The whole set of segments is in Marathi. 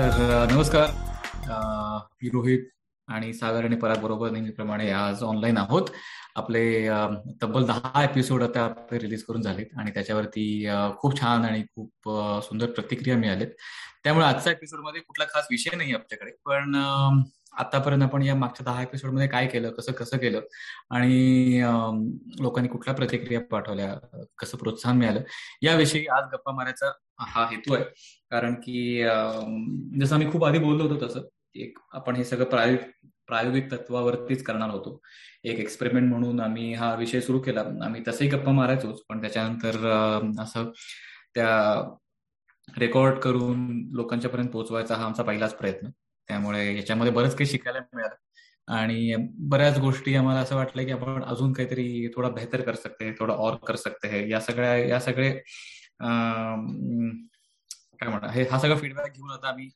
तर नमस्कार. मी रोहित आणि सागर आणि पराग बरोबर नेहमीप्रमाणे आज ऑनलाईन आहोत. आपले तब्बल दहा एपिसोड आता रिलीज करून झालेत आणि त्याच्यावरती खूप छान आणि खूप सुंदर प्रतिक्रिया मिळालेत. त्यामुळे आजच्या एपिसोडमध्ये कुठला खास विषय नाही आपल्याकडे पण आतापर्यंत आपण या मागच्या दहा एपिसोडमध्ये काय केलं कसं कसं केलं आणि लोकांनी कुठल्या प्रतिक्रिया पाठवल्या कसं प्रोत्साहन मिळालं याविषयी आज गप्पा मारायचा हा हेतू आहे. कारण की जसं आम्ही खूप आधी बोललो होतो तसं एक आपण हे सगळं प्रायोगिक प्रायोगिक तत्वावरतीच करणार होतो. एक एक्सपेरिमेंट म्हणून आम्ही हा विषय सुरू केला. आम्ही तसंही गप्पा मारायचोच पण त्याच्यानंतर असं त्या रेकॉर्ड करून लोकांच्या पर्यंत पोहोचवायचा हा आमचा पहिलाच प्रयत्न. त्यामुळे याच्यामध्ये बरंच काही शिकायला मिळालं. आणि बऱ्याच गोष्टी आम्हाला असं वाटलं की आपण अजून काहीतरी थोडा बेहतर कर सकते थोडा और कर सकते है या सगळ्या या सगळे काय म्हणा हे हा सगळा फीडबॅक घेऊन आता आम्ही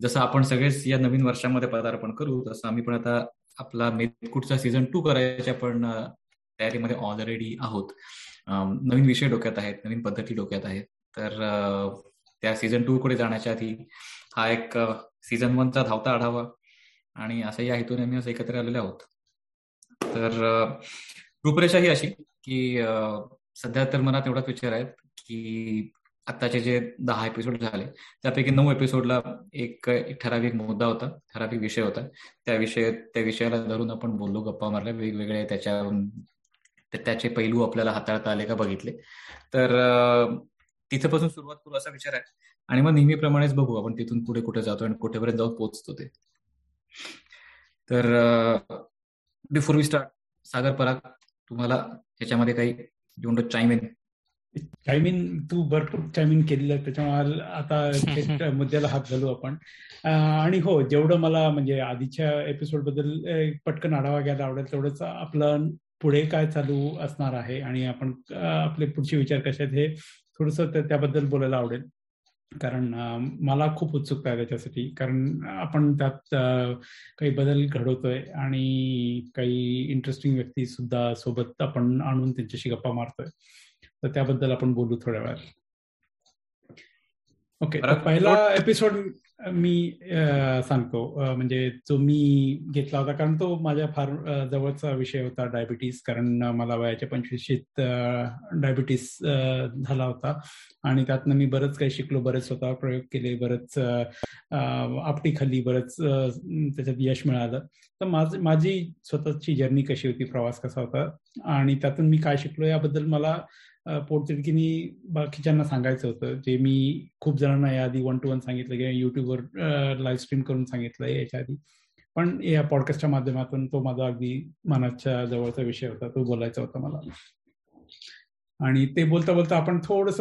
जसं आपण सगळेच या नवीन वर्षामध्ये पदार्पण करू तसं आम्ही पण आता आपला मेदकुटचा सीझन टू करायच्या पण तयारीमध्ये ऑलरेडी आहोत. नवीन विषय डोक्यात आहेत नवीन पद्धती डोक्यात आहेत. तर त्या सीझन टू कडे जाण्याच्या आधी हा एक सीझन वनचा धावता आढावा आणि असं या हेतूने आम्ही असं एकत्र आलेले आहोत. तर रूपरेषा ही अशी की सध्या तर मनात एवढाच विचार आहेत की आत्ताचे जे दहा एपिसोड झाले त्यापैकी नऊ एपिसोडला एक ठराविक मुद्दा होता ठराविक विषय होता. त्या विषय त्या विषयाला धरून आपण बोललो गप्पा मारल्या वेगवेगळे त्याच्या त्याचे पैलू आपल्याला हाताळता आले का बघितले. तर तिथपासून सुरुवात करू असा विचार आहे. आणि मग नेहमीप्रमाणेच बघू आपण तिथून पुढे कुठे जातो आणि कुठेपर्यंत जाऊन पोहोचतो ते. तर before we start Sagar Parag तुम्हाला याच्यामध्ये काही यू चाईम इन चायमिन तू भरपूर चायमिन केलेलं आहे त्याच्यामुळे आता मुद्द्याला हात घालू आपण. आणि हो जेवढं मला म्हणजे आधीच्या एपिसोडबद्दल पटकन आढावा घ्यायला आवडेल तेवढंच आपलं पुढे काय चालू असणार आहे आणि आपण आपले पुढचे विचार कसे आहेत हे थोडस त्याबद्दल बोलायला आवडेल. कारण मला खूप उत्सुकता आहे त्याच्यासाठी. कारण आपण त्यात काही बदल घडवतोय आणि काही इंटरेस्टिंग व्यक्ती सुद्धा सोबत आपण आणून त्यांच्याशी गप्पा मारतोय. तर त्याबद्दल आपण बोलू थोड्या वेळात. ओके पहिला एपिसोड मी सांगतो. म्हणजे जो मी घेतला होता कारण तो माझ्या फार जवळचा विषय होता डायबिटीस कारण मला वयाच्या पंचवीशीत डायबिटीस झाला होता. आणि त्यातनं मी बरंच काही शिकलो बरेच स्वतः प्रयोग केले बरंच आपटी खाल्ली बरंच त्याच्यात यश मिळालं. तर माझ माझी स्वतःची जर्नी कशी होती प्रवास कसा होता आणि त्यातून मी काय शिकलो याबद्दल मला पोटतिडकीनी बाकीच्यांना सांगायचं होतं. जे मी खूप जणांना याआधी वन टू वन सांगितलं किंवा युट्यूबवर लाईव्ह स्ट्रीम करून सांगितलंय याच्या आधी पण या पॉडकास्टच्या माध्यमातून तो माझा अगदी मनाच्या जवळचा विषय होता. तो बोलायचा होता मला. आणि ते बोलता बोलता आपण थोडस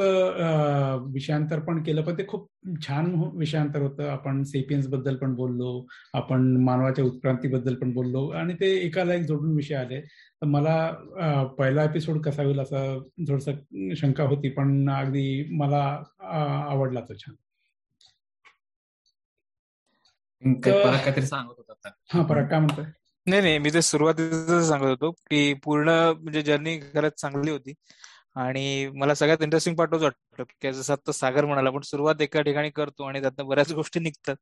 विषयांतर पण केलं पण ते खूप छान विषयांतर होतं. आपण सेपियन्सबद्दल पण बोललो आपण मानवाच्या उत्क्रांतीबद्दल पण बोललो आणि ते एकाला एक जोडून विषय आले. तर मला पहिला एपिसोड कसा होईल असा थोडस शंका होती पण अगदी मला आवडला तो छान. काहीतरी सांगत होता हा परत काय म्हणतोय? नाही नाही मी ते सुरुवातीच सांगत होतो की पूर्ण म्हणजे जर्नी खरंच चांगली होती. आणि मला सगळ्यात इंटरेस्टिंग पार्ट वाटतं की जसं आता सागर म्हणाला पण सुरुवात एका ठिकाणी करतो आणि त्यातनं बऱ्याच गोष्टी निघतात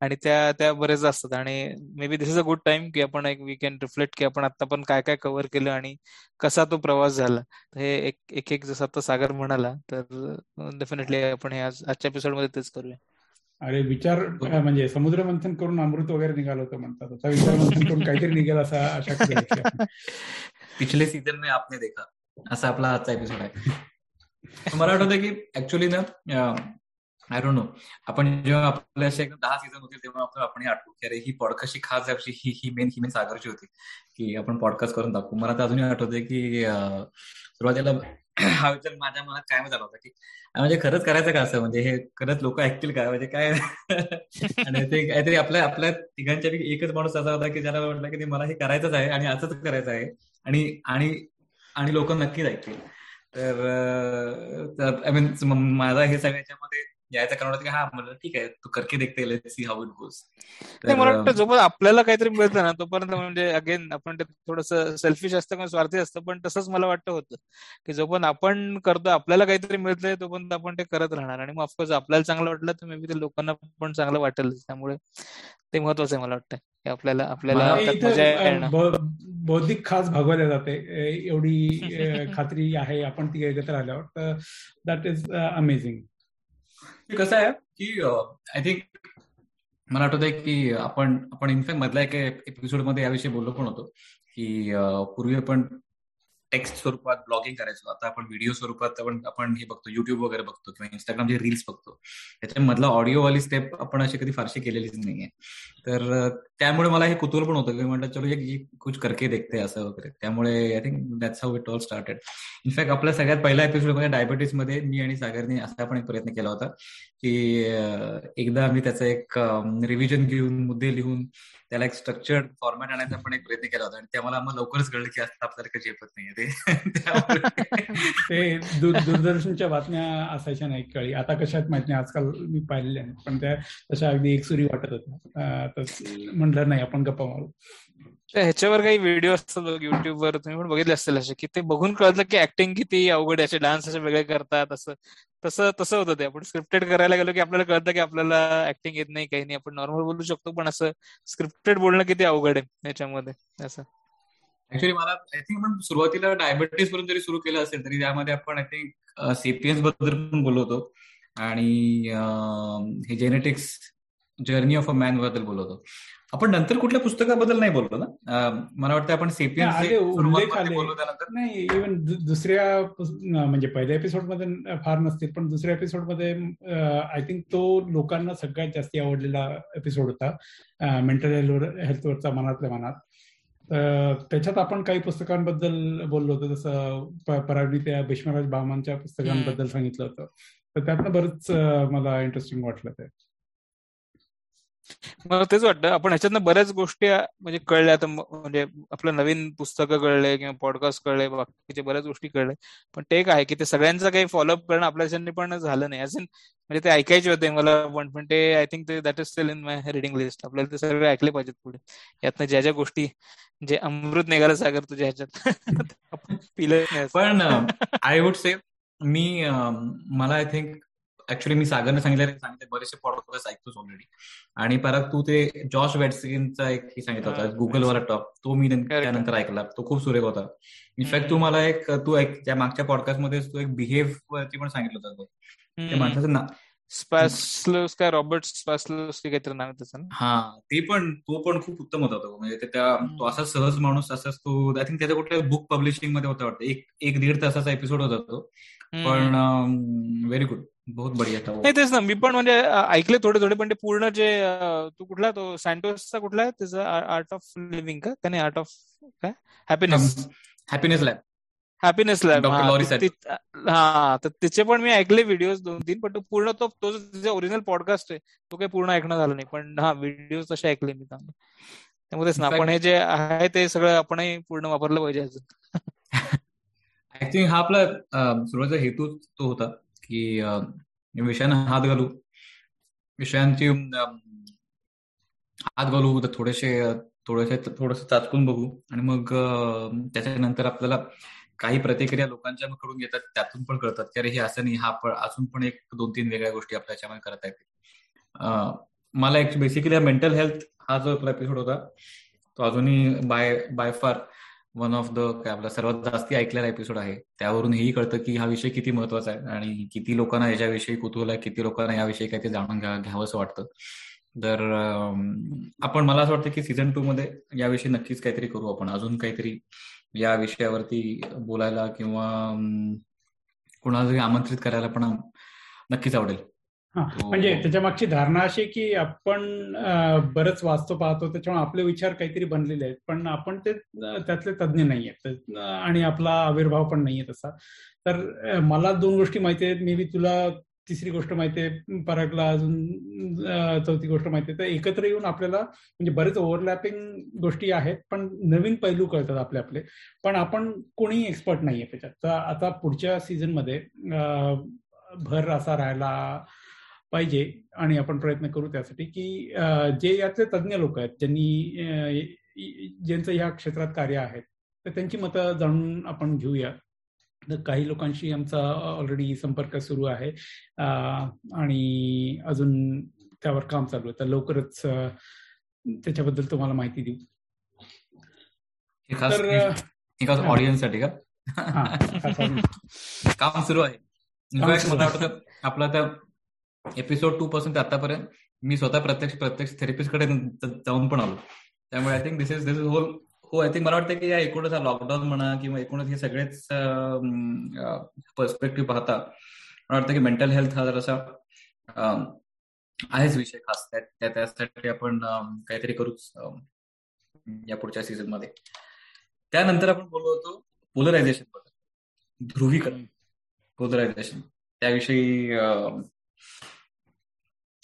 आणि त्या त्या बरेच असतात. आणि maybe this is a good time की आपण एक वी कॅन रिफ्लेक्ट की आपण आता पण काय काय कव्हर केलं आणि कसा तो प्रवास झाला. हे एक एक जसं आता सागर म्हणाला तर डेफिनेटली आपण हे आज आजच्या एपिसोडमध्ये तेच करूया. अरे विचार म्हणजे समुद्र मंथन करून अमृत वगैरे निघालं होतं म्हणतात. विचार मंथन करून काहीतरी निघेल असा आशा पिछले सीझन में आपने देखा. असा आपला आजचा एपिसोड आहे. मला वाटतं की ऍक्च्युली ना आय डोंट नो आपण जेव्हा आपल्या असे दहा सीझन होते तेव्हा आपण आठवू की अरे ही पॉडकास्टची खास अशी ही ही मेन ही मेन सागरची होती. की आपण पॉडकास्ट करून दाखवू. मला तर अजूनही आठवते की सुरुवातीला हा विचार माझ्या मनात कायम झाला होता की म्हणजे खरंच करायचं का असं? म्हणजे हे खरंच लोक ऐकतील का? म्हणजे काय? आणि ते काहीतरी आपल्या आपल्या तिघांच्या एकच माणूस असा होता की ज्याला वाटलं की मला हे करायचंच आहे आणि असंच करायचं आहे. आणि आणि आणि लोक नक्कीच ऐकतील. तर आय मीन माझा हे सगळ्याच्यामध्ये यायचं कारण होतं की हा म्हणलं ठीक आहे तू करके देखते सी हाऊ इट गोज मला वाटतं जोपर्यंत आपल्याला काहीतरी मिळतं ना तोपर्यंत म्हणजे अगेन आपण ते थोडस सेल्फिश असतं किंवा स्वार्थी असतं पण तसंच मला वाटतं होतं. की जोपर्यंत आपण करतो आपल्याला काहीतरी मिळतंय तोपर्यंत आपण ते करत राहणार. आणि मग ऑफकोर्स आपल्याला चांगलं वाटलं तर मे बी ते लोकांना पण चांगलं वाटेल त्यामुळे ते महत्वाचं आहे मला वाटतं आपल्याला आपल्याला बौद्धिक खास भागवल्या जाते. एवढी खात्री आहे आपण ती एकत्र आल्यावर. तर दॅट इज अमेझिंग कसं आहे की आय थिंक मला आठवत आहे की आपण आपण इनफॅक्ट मधल्या एका एपिसोडमध्ये याविषयी बोललो पण होतो की पूर्वी आपण टेक्स्ट स्वरूपात ब्लॉगिंग करायचो. आता आपण व्हिडिओ स्वरूपात आपण आपण हे बघतो युट्यूब वगैरे बघतो किंवा इंस्टाग्रामचे रील्स बघतो त्याच्यामधला ऑडिओवाली स्टेप आपण अशी कधी फारशी केलेलीच नाहीये. तर त्यामुळे मला हे कुतूहल पण होतं. की म्हटलं चलो ये कुछ करके देखते असं वगैरे. त्यामुळे I think that's how it all started in fact आपल्या सगळ्यात पहिला एपिसोडमध्ये डायबिटीसमध्ये मी आणि सागरने असा पण एक प्रयत्न केला होता की एकदा आम्ही त्याचा एक रिव्हिजन घेऊन मुद्दे लिहून त्याला एक स्ट्रक्चर्ड फॉर्मॅट आणायचा पण एक प्रयत्न केला होता आणि त्या मला लवकरच कळलं की असं आपल्याला काही झेपत नाहीये ते. दूरदर्शनच्या बातम्या असायच्या नाही कळी. आता कशात माहीत नाही आजकाल मी पाहिलेल्या पण त्या तशा अगदी एकसुरी वाटत होत्या. म्हटलं नाही आपण गप्पा मारू. ह्याच्यावर काही व्हिडिओ असतात युट्यूबवर तुम्ही पण बघितले असतील असे की ते बघून कळतं की ऍक्टिंग किती अवघड आहे. डान्स असे वेगळे करतात असं. तसं तसं होतं ते. आपण स्क्रिप्टेड करायला गेलो की आपल्याला कळतं की आपल्याला ऍक्टिंग येत नाही काही नाही. आपण नॉर्मल बोलू शकतो पण असं स्क्रिप्टेड बोलणं किती अवघड आहे याच्यामध्ये असं. ऍक्च्युली मला आय थिंक आपण सुरुवातीला डायबिटीज वरून जरी सुरू केलं असेल तरी त्यामध्ये आपण आय थिंक सीपीएसबद्दल पण बोलवतो आणि हे जेनेटिक्स जर्नी ऑफ अ मॅनबद्दल बोलवतो आपण नंतर कुठल्या पुस्तकाबद्दल नाही बोललो ना? मला वाटतं आपण नाही इव्हन दुसऱ्या म्हणजे पहिल्या एपिसोडमध्ये फार नसतील पण दुसऱ्या एपिसोडमध्ये आय थिंक तो लोकांना सगळ्यात जास्ती आवडलेला एपिसोड होता मेंटल हेल्थवरचा मनातल्या मनात. त्याच्यात आपण काही पुस्तकांबद्दल बोललो होतो जसं परावणी त्या भीष्मराज बामांच्या पुस्तकांबद्दल सांगितलं होतं. तर त्यातनं बरंच मला इंटरेस्टिंग वाटलं ते. मला तेच वाटतं आपण ह्याच्यातनं बऱ्याच गोष्टी म्हणजे कळल्या आता म्हणजे आपलं नवीन पुस्तकं कळले किंवा पॉडकास्ट कळले बाकीच्या बऱ्याच गोष्टी कळले पण ते काय की ते सगळ्यांचं काही फॉलोअप करणं आपल्या पण झालं नाही. अजून म्हणजे ते ऐकायचे होते मला पण पण ते आय थिंक ते that is still in my reading list आपल्याला ते सगळे ऐकले पाहिजेत पुढे. यातनं ज्या ज्या गोष्टी जे अमृत निघालं सागर तुझ्या ह्याच्यात पिलं पण आय वुड से मी uh, मला आय थिंक ऍक्च्युली मी सागरने सांगितलं सांगितलं बरेचसे पॉडकास्ट ऐकतोच ऑलरेडी आणि परत तू ते जॉर्ज वेटसिनचा एक सांगितलं होता गुगल वाला टॉप तो मी त्यानंतर ऐकला. तो खूप सुरेख होता. इनफॅक्ट तू मला एक तू एक त्या मागच्या पॉडकास्टमध्ये तू एक बिहेव वरती पण सांगितलं होतं ते माणसाचं ना स्पॅसलोस काय रॉबर्ट स्पॅसलोस काहीतरी नाव त्याचं हा ते पण तो पण खूप उत्तम होता तो. म्हणजे त्या तो असा सहज माणूस असाच तो आय थिंक त्याच्या कुठल्या बुक पब्लिशिंगमध्ये होता वाटतं. एक एक दीड तासाचा एपिसोड होता तो. पण व्हेरी गुड बहुत बढिया नाही तेच ना मी पण म्हणजे ऐकले थोडे थोडे पण ते पूर्ण जे तू कुठला तो सँटोसचा कुठला आहे? त्याचा आर्ट ऑफ लिव्हिंग का? नाही आर्ट ऑफ काय? Happiness happiness lab happiness lab हा तर तिचे पण मी ऐकले व्हिडिओ दोन तीन पण तो पूर्ण तो तो जो ओरिजिनल पॉडकास्ट आहे तो काही पूर्ण ऐकणं झालं नाही. पण हा व्हिडिओ तसे ऐकले मी चांगले त्यामुळेच ना आपण हे जे आहे ते सगळं आपणही पूर्ण वापरलं पाहिजे अजून. आय थिंक हा आपला सुरुवातीचा हेतू तो होता. की विषयांना हात घालू. विषयांची हात घालू तर थोडेसे थोडेसे थोडस चाचकून बघू. आणि मग त्याच्यानंतर आपल्याला काही प्रतिक्रिया लोकांच्या कडून येतात त्यातून पण कळतात की अरे हे असं नाही हा पण अजून पण एक दोन तीन वेगळ्या गोष्टी आपल्या याच्यामध्ये करता येतील. मला एक बेसिकली मेंटल हेल्थ हा जो आपला एपिसोड होता तो अजूनही by by far one of the काय आपला सर्वात जास्ती ऐकलेला एपिसोड आहे. त्यावरून हेही कळतं की हा विषय किती महत्त्वाचा आहे आणि किती लोकांना याच्याविषयी कुतूहल आहे किती लोकांना याविषयी काही ते जाणून घ्या घ्यावंसं वाटतं. तर आपण मला असं वाटतं की सीझन टू मध्ये याविषयी नक्कीच काहीतरी करू आपण. अजून काहीतरी या विषयावरती बोलायला किंवा कुणाला जरी आमंत्रित करायला पण नक्कीच आवडेल. म्हणजे त्याच्या मागची धारणा अशी की आपण बरंच वाचतो पाहतो त्याच्यामुळे आपले विचार काहीतरी बनलेले आहेत. पण आपण ते त्यातले तज्ज्ञ नाही आहेत. आणि आपला आविर्भाव पण नाहीये तसा. तर मला दोन गोष्टी माहिती आहेत. मे बी तुला तिसरी गोष्ट माहिती आहे परागला अजून चौथी गोष्ट माहिती आहे. तर एकत्र येऊन आपल्याला म्हणजे बरेच ओव्हरलॅपिंग गोष्टी आहेत पण नवीन पैलू कळतात आपले आपले. पण आपण कोणीही एक्सपर्ट नाहीये त्याच्यात. तर आता पुढच्या सीझनमध्ये भर असा राहिला पाहिजे आणि आपण प्रयत्न करू त्यासाठी की जे याचे तज्ज्ञ लोक आहेत ज्यांनी ज्यांचं या क्षेत्रात कार्य आहे तर त्यांची मतं जाणून आपण घेऊया. तर काही लोकांशी आमचा ऑलरेडी संपर्क सुरू आहे आणि अजून त्यावर काम चालू आहे. तर लवकरच त्याच्याबद्दल तुम्हाला माहिती देऊ. तर ऑडियन्ससाठी का? काम सुरू आहे. आपला त्या एपिसोड टू पासून ते आतापर्यंत मी स्वतः प्रत्यक्ष प्रत्यक्ष थेरपिस्टकडे जाऊन पण आलो. त्यामुळे I think this is this is whole हो आय थिंक मला वाटतं की या एकूणच लॉकडाऊन म्हणा किंवा एकूणच हे सगळेच पर्स्पेक्टिव्ह पाहता मला वाटतं की मेंटल हेल्थ हा जर आहेच विषय खास. त्या त्यासाठी आपण काहीतरी करूच या पुढच्या सीझनमध्ये. त्यानंतर आपण बोललो होतो पोलरायझेशनबद्दल. ध्रुवीकरण. पोलरायझेशन त्याविषयी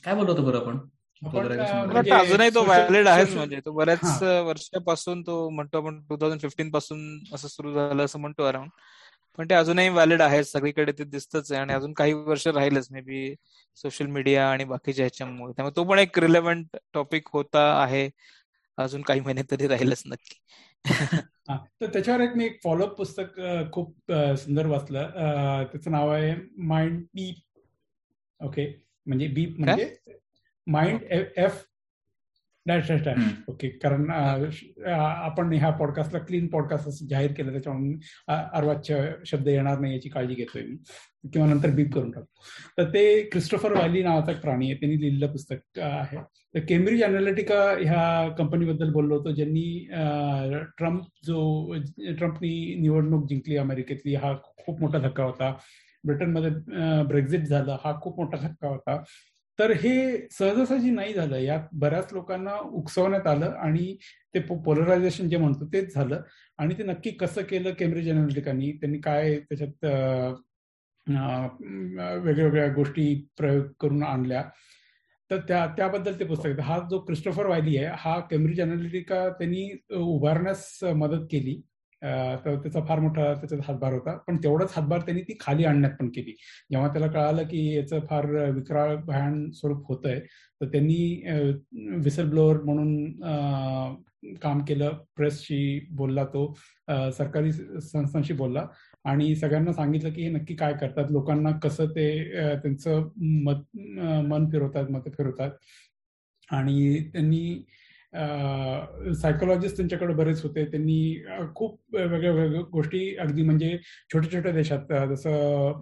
काय बोललो होतो बरं आपण? म्हणजे अजूनही तो व्हॅलिड आहेच म्हणजे. तो बऱ्याच वर्षापासून तो म्हणतो आपण टू थाउजंड फिफ्टीन पासून असं सुरू झालं असं म्हणतो अराउंड पण ते अजूनही व्हॅलिड आहे सगळीकडे ते दिसतच आहे आणि अजून काही वर्ष राहीलच मे बी सोशल मीडिया आणि बाकीच्या ह्याच्यामुळे. त्यामुळे तो पण एक रिलेव्हंट टॉपिक होता आहे. अजून काही महिने तरी राहीलच नक्की. तर त्याच्यावर एक मी एक फॉलोअप पुस्तक खूप सुंदर वाचलं. त्याचं नाव आहे माइंड बीप ओके म्हणजे बीप म्हणजे mind F dash dash dash. Okay कारण आपण ह्या पॉडकास्टला क्लीन पॉडकास्ट जाहीर केलं त्याच्यामुळे अर्वाच्य शब्द येणार नाही याची काळजी घेतोय मी. किंवा नंतर बीप करून टाकतो तर ते क्रिस्टोफर वॅली नावाचा एक प्राणी आहे त्यांनी लिहिलेलं पुस्तक आहे. तर केम्ब्रिज अनालिटिका ह्या कंपनीबद्दल बोललो होतो ज्यांनी ट्रम्प जो ट्रम्पनी निवडणूक जिंकली अमेरिकेतली हा खूप मोठा धक्का होता. ब्रिटनमध्ये ब्रेक्झिट झालं हा खूप मोठा धक्का होता. तर हे सहजासहजी नाही झालं. यात बऱ्याच लोकांना उकसवण्यात आलं आणि ते पोलरायझेशन जे म्हणतो तेच झालं. आणि ते नक्की कसं केलं केम्ब्रिज अनालिटिकांनी त्यांनी काय त्याच्यात वेगवेगळ्या गोष्टी प्रयोग करून आणल्या. तर त्या त्याबद्दल ते पुस्तक हा जो क्रिस्टोफर वायली आहे हा केम्ब्रिज अनालिटिका त्यांनी उभारण्यास मदत केली. तर त्याचा फार मोठा त्याच्यात हातभार होता. पण तेवढाच हातभार त्यांनी ती खाली आणण्यात पण केली. जेव्हा त्याला कळालं की याचं फार विकराळ भयान स्वरूप होत आहे तर त्यांनी विसल ब्लोअर म्हणून काम केलं. प्रेसशी बोलला तो सरकारी संस्थांशी बोलला. आणि सगळ्यांना सांगितलं की हे नक्की काय करतात? लोकांना कसं ते त्यांचं मत मन फिरवतात मत फिरवतात. आणि त्यांनी सायकोलॉजिस्ट त्यांच्याकडे बरेच होते. त्यांनी खूप वेगळ्या वेगळ्या गोष्टी अगदी म्हणजे छोट्या छोट्या देशात जसं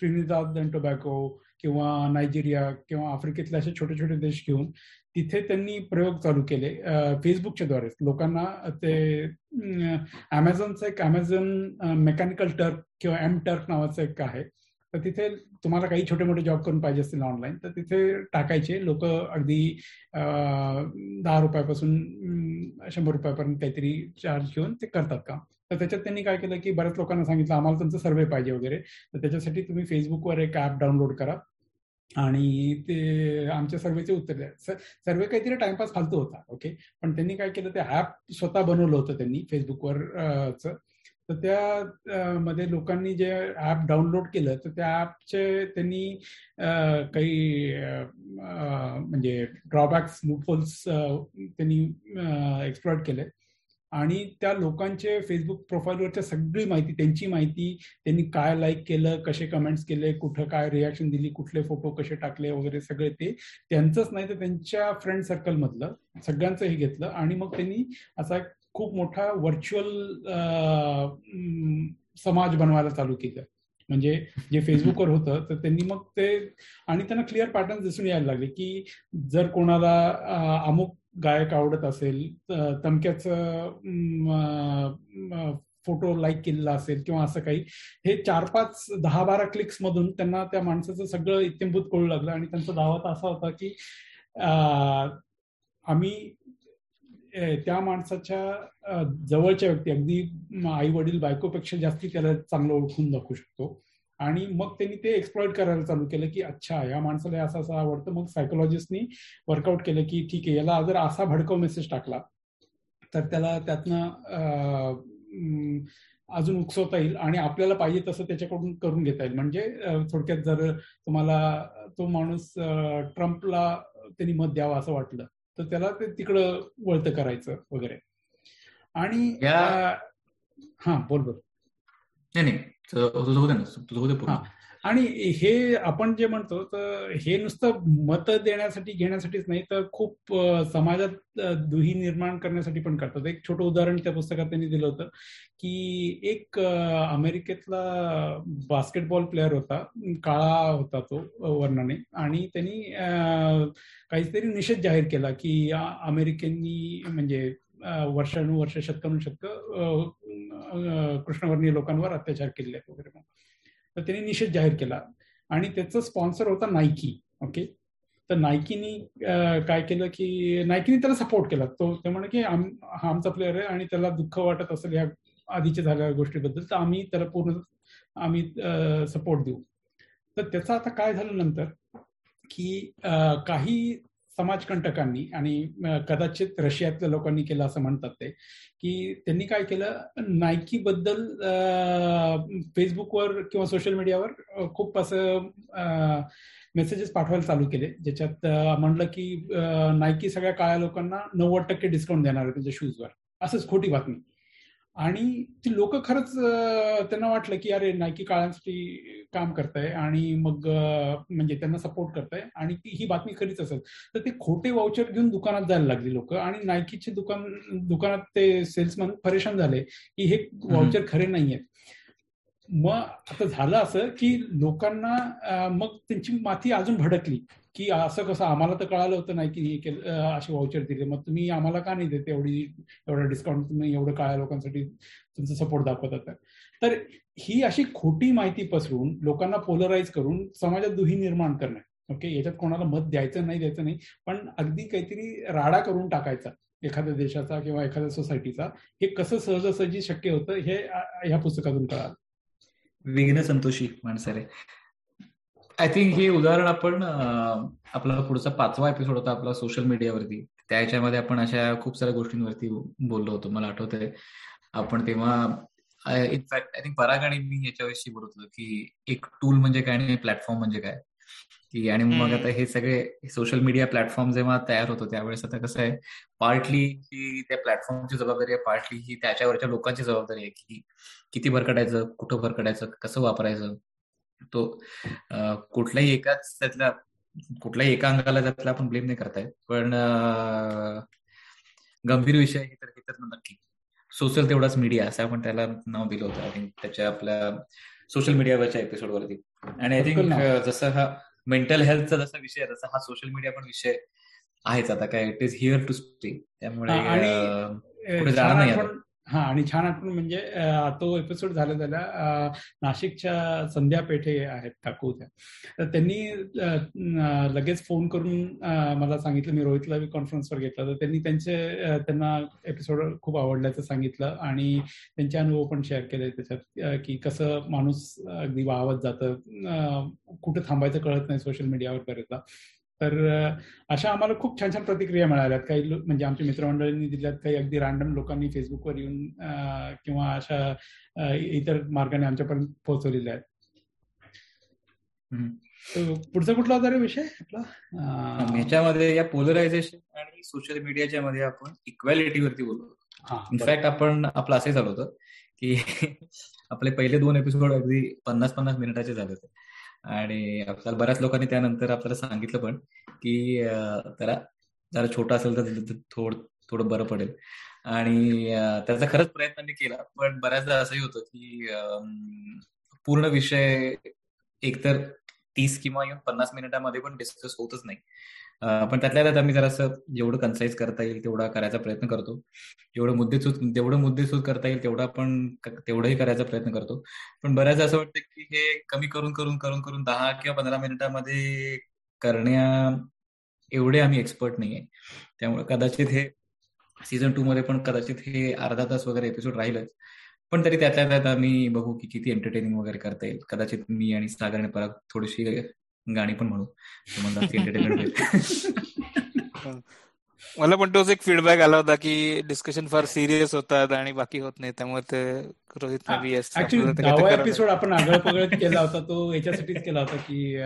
त्रिनिदाद अँड टोबॅको किंवा नायजेरिया किंवा आफ्रिकेतले असे छोटे छोटे देश घेऊन तिथे त्यांनी प्रयोग चालू केले फेसबुकच्या द्वारे. लोकांना ते अमेझॉनचं एक अमेझॉन मेकॅनिकल टर्क किंवा एम टर्क नावाचं एक आहे. तर तिथे तुम्हाला काही छोटे मोठे जॉब करून पाहिजे असतील ऑनलाईन तर तिथे टाकायचे. लोक अगदी दहा रुपयापासून शंभर रुपयापर्यंत काहीतरी चार्ज घेऊन ते करतात का तर त्याच्यात त्यांनी काय केलं की बऱ्याच लोकांना सांगितलं आम्हाला तुमचं सर्वे पाहिजे वगैरे. तर त्याच्यासाठी तुम्ही फेसबुकवर एक ऍप डाउनलोड करा. आणि ते आमच्या सर्वेचे उत्तर द्या. सर्वे काहीतरी टाइमपास फालतू होता ओके पण त्यांनी काय केलं ते ऍप स्वतः बनवलं होतं त्यांनी फेसबुकवरचं तर त्या मध्ये लोकांनी जे ऍप डाउनलोड केलं तर त्या ऍपचे त्यांनी काही म्हणजे ड्रॉबॅक्स लूपहोल्स त्यांनी एक्सप्लॉइट केले. आणि त्या लोकांचे फेसबुक प्रोफाईलवरच्या सगळी माहिती त्यांची माहिती त्यांनी काय लाईक केलं कसे कमेंट्स केले कुठं काय रिॲक्शन दिली कुठले फोटो कसे टाकले वगैरे सगळे ते त्यांचंच नाही तर त्यांच्या फ्रेंड सर्कल मधलं सगळ्यांचं हे घेतलं. आणि मग त्यांनी असा खूप मोठा व्हर्च्युअल समाज बनवायला चालू केलं. म्हणजे जे फेसबुकवर होतं तर त्यांनी मग ते आणि त्यांना क्लिअर पॅटर्न दिसून यायला लागले की जर कोणाला अमुक गायक आवडत असेल तमक्याचं फोटो लाईक केलेला असेल किंवा असं काही हे चार पाच दहा बारा क्लिक्स मधून त्यांना त्या माणसाचं सगळं इत्यंभूत कळू लागलं आणि त्यांचा दावा असा होता की आम्ही त्या माणसाच्या जवळच्या व्यक्ती अगदी आई वडील बायकोपेक्षा जास्ती त्याला चांगलं ओळखून दाखवू शकतो. आणि मग त्यांनी ते एक्सप्लॉइट करायला चालू केलं की अच्छा या माणसाला असं असं आवडतं. मग सायकोलॉजिस्टनी वर्कआउट केलं की ठीक आहे याला जर असा भडकव मेसेज टाकला तर त्याला त्यातनं अजून उकसवता येईल आणि आपल्याला पाहिजे तसं त्याच्याकडून करून घेता येईल. म्हणजे थोडक्यात जर तुम्हाला तो माणूस ट्रम्पला त्यांनी मत द्यावा असं वाटलं तर त्याला ते तिकडं वळत करायचं वगैरे. आणि हा बोल बोल. नाही नाही. तुझं होतं ना. तुझं होतं आणि हे आपण जे म्हणतो तर हे नुसतं मत देण्यासाठी घेण्यासाठीच नाही तर खूप समाजात दुही निर्माण करण्यासाठी पण करतात. एक छोटं उदाहरण त्या पुस्तकात त्यांनी दिलं होतं की एक अमेरिकेतला बास्केटबॉल प्लेअर होता काळा होता तो वर्णाने. आणि त्यांनी काहीतरी निषेध जाहीर केला की अमेरिकेनी म्हणजे वर्षानुवर्ष शतकानुशतक कृष्णवर्णीय लोकांवर अत्याचार केले आहेत वगैरे. तर त्यांनी निषेध जाहीर केला. आणि त्याचा स्पॉन्सर होता नायकी ओके तर नायकीनी काय केलं की नायकीनी त्याला सपोर्ट केला. तो ते म्हणे की हा आमचा प्लेअर आहे आणि त्याला दुःख वाटत असेल या आधीच्या झालेल्या गोष्टीबद्दल तर आम्ही त्याला पूर्ण आम्ही सपोर्ट देऊ. तर त्याचं आता काय झालं नंतर की काही समाजकंटकांनी आणि कदाचित रशियातल्या लोकांनी केलं असं म्हणतात ते की त्यांनी काय केलं? नायकी बद्दल फेसबुकवर किंवा सोशल मीडियावर खूप असं मेसेजेस पाठवायला चालू केले. ज्याच्यात म्हणलं की नायकी सगळ्या काळ्या लोकांना नव्वद टक्के डिस्काउंट देणार आहे त्यांच्या शूजवर असंच खोटी बातमी. आणि ती लोक खरंच त्यांना वाटलं की अरे नायकी काळांसाठी काम करताय आणि मग म्हणजे त्यांना सपोर्ट करताय आणि ही बातमी खरीच असेल. तर ते खोटे वाउचर घेऊन दुकानात जायला लागली लोक आणि नायकीचे दुकान दुकानात ते सेल्समन परेशान झाले की हे वाउचर खरे नाहीयेत. मग आता झालं असं की लोकांना मग त्यांची माती अजून भडकली की असं कसं आम्हाला तर कळालं होतं नाही की हे असे वाउचर दिले. मग तुम्ही आम्हाला का नाही देते एवढी एवढा डिस्काउंट तुम्ही एवढं काळ्या लोकांसाठी तुमचा सपोर्ट दाखवतात तर ही अशी खोटी माहिती पसरून लोकांना पोलराईज करून समाजात दुही निर्माण करणं. ओके याच्यात कोणाला मत द्यायचं नाही द्यायचं नाही. पण अगदी काहीतरी राडा करून टाकायचा एखाद्या देशाचा किंवा एखाद्या सोसायटीचा हे कसं सहजासहजी शक्य होतं हे ह्या पुस्तकातून कळालं. विघ्न संतोषी माणसारे आय थिंक हे उदाहरण आपण आपला पुढचा पाचवा एपिसोड होता आपला सोशल मीडियावरती त्याच्यामध्ये आपण अशा खूप साऱ्या गोष्टींवरती बोललो होतो. मला आठवतंय. आपण तेव्हा इनफॅक्ट आय थिंक पराग आणि मी याच्याविषयी बोलत होतो की एक टूल म्हणजे काय आणि प्लॅटफॉर्म म्हणजे काय. की आणि मग आता हे सगळे सोशल मीडिया प्लॅटफॉर्म जेव्हा तयार होतो त्यावेळेस आता कसं आहे पार्टली ही त्या प्लॅटफॉर्मची जबाबदारी आहे पार्टली ही त्याच्यावरच्या लोकांची जबाबदारी आहे की किती भर काढायचं कुठं भर काढायचं कसं वापरायचं. तो कुठल्याही एकाच त्यातल्या कुठल्याही एका अंगाला त्यातला आपण ब्लेम नाही करताय. पण गंभीर विषय आहे तर तर नक्की. सोशल तेवढाच मीडिया असं आपण त्याला नाव दिलं होतं. आय थिंक त्याच्या आपल्या सोशल मीडियावरच्या एपिसोडवरती आणि आय थिंक जसं हा मेंटल हेल्थचा जसा विषय आहे तसा हा सोशल मीडिया पण विषय आहेच. आता काय it is here to stay. त्यामुळे पुढे जाणार नाही हा आणि छान आठवण म्हणजे तो एपिसोड झाला त्याला नाशिकच्या संध्या पेठे आहेत काकू त्या. तर त्यांनी लगेच फोन करून मला सांगितलं मी रोहितला कॉन्फरन्सवर घेतला. तर त्यांनी त्यांचे त्यांना एपिसोड खूप आवडल्याचं सांगितलं आणि त्यांचे अनुभव पण शेअर केले त्याच्यात की कसं माणूस अगदी वाहवत जातं. कुठं थांबायचं कळत नाही सोशल मीडियावर बरेचदा तर अशा आम्हाला खूप छान छान प्रतिक्रिया मिळाल्यात. काही म्हणजे आमच्या मित्रमंडळींनी दिल्यात काही अगदी रॅन्डम लोकांनी फेसबुकवर येऊन किंवा अशा इतर मार्गाने आमच्यापर्यंत पोहोचवलेल्या आहेत. पुढचा कुठला होता रे विषय आपला? ह्याच्यामध्ये या पोलरायझेशन आणि सोशल मीडियाच्या मध्ये आपण इक्वॅलिटीवरती बोलतो इनफॅक्ट आपण आपलं असे झालं होतं की आपले पहिले दोन एपिसोड अगदी पन्नास पन्नास मिनिटाचे झाले होते. आणि आपल्याला बऱ्याच लोकांनी त्यानंतर आपल्याला सांगितलं पण की जरा जरा छोटा असेल तर थोडं थोडं बरं पडेल. आणि त्याचा खरंच प्रयत्न मी केला. पण बऱ्याचदा असंही होतं की पूर्ण विषय एकतर तीस किंवा पन्नास मिनिटांमध्ये पण डिस्कस होतच नाही. पण त्यातल्या त्यात आम्ही जरासं जेवढं कन्साईज करता येईल तेवढा करायचा प्रयत्न करतो. जेवढं मुद्देसूद जेवढं मुद्देसूद करता येईल तेवढा पण तेवढंही करायचा प्रयत्न करतो. पण बऱ्याच असं वाटतं की हे कमी करून करून करून करून दहा किंवा पंधरा मिनिटांमध्ये करण्या एवढे आम्ही एक्सपर्ट नाहीये. त्यामुळे कदाचित हे सीझन टू मध्ये पण कदाचित हे अर्धा तास वगैरे एपिसोड राहीलच. पण तरी त्यातल्या त्यात आम्ही बघू की किती एंटरटेनिंग वगैरे करता येईल. कदाचित मी आणि सागरने परत थोडीशी गाणी पण म्हणू. एंटरटेनमेंट मला पण तोच एक फीडबॅक आला होता की डिस्कशन फार सिरियस होतात आणि बाकी होत नाही त्यामुळे ते रोहित एपिसोड आपण आगळ पगळत केला होता तो याच्यासाठीच केला होता की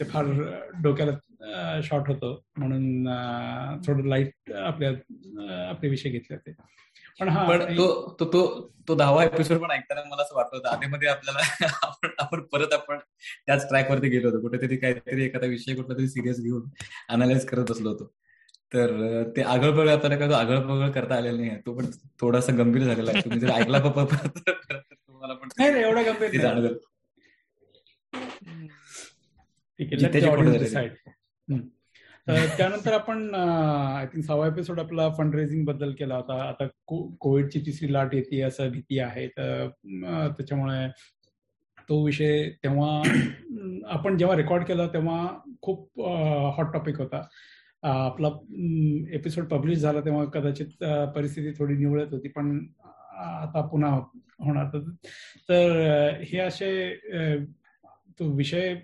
ते फार डोक्याला शॉर्ट होतं. म्हणून थोडं लाइट आपल्या आपले विषय घेतले होते. पण हा पण तो तो तो तो दहावा एपिसोड पण ऐकताना मला असं वाटत होतं आधीमध्ये आपल्याला आपण आपण परत आपण त्याच ट्रॅक वरती गेलो होतो. कुठेतरी काहीतरी एखादा विषय कुठला तरी सिरियस घेऊन अनालाइज करत बसलो होतो. तर ते आगळपगळ आपल्याला काय आगळपगळ करता आलेलं नाही तो पण थोडासा गंभीर झालेला आहे. तुम्ही जर ऐकला तुम्हाला पण नाही एवढा गंभीर जाणवेल. त्यानंतर आपण आय थिंक सहावा एपिसोड आपला फंड रेझिंगबद्दल केला होता. आता कोविडची तिसरी लाट येते असं भीती आहे. तर त्याच्यामुळे तो विषय तेव्हा आपण जेव्हा रेकॉर्ड केला तेव्हा खूप हॉट टॉपिक होता. आपला एपिसोड पब्लिश झाला तेव्हा कदाचित परिस्थिती थोडी निवळत होती पण आता पुन्हा होणार. तर हे असे तो विषय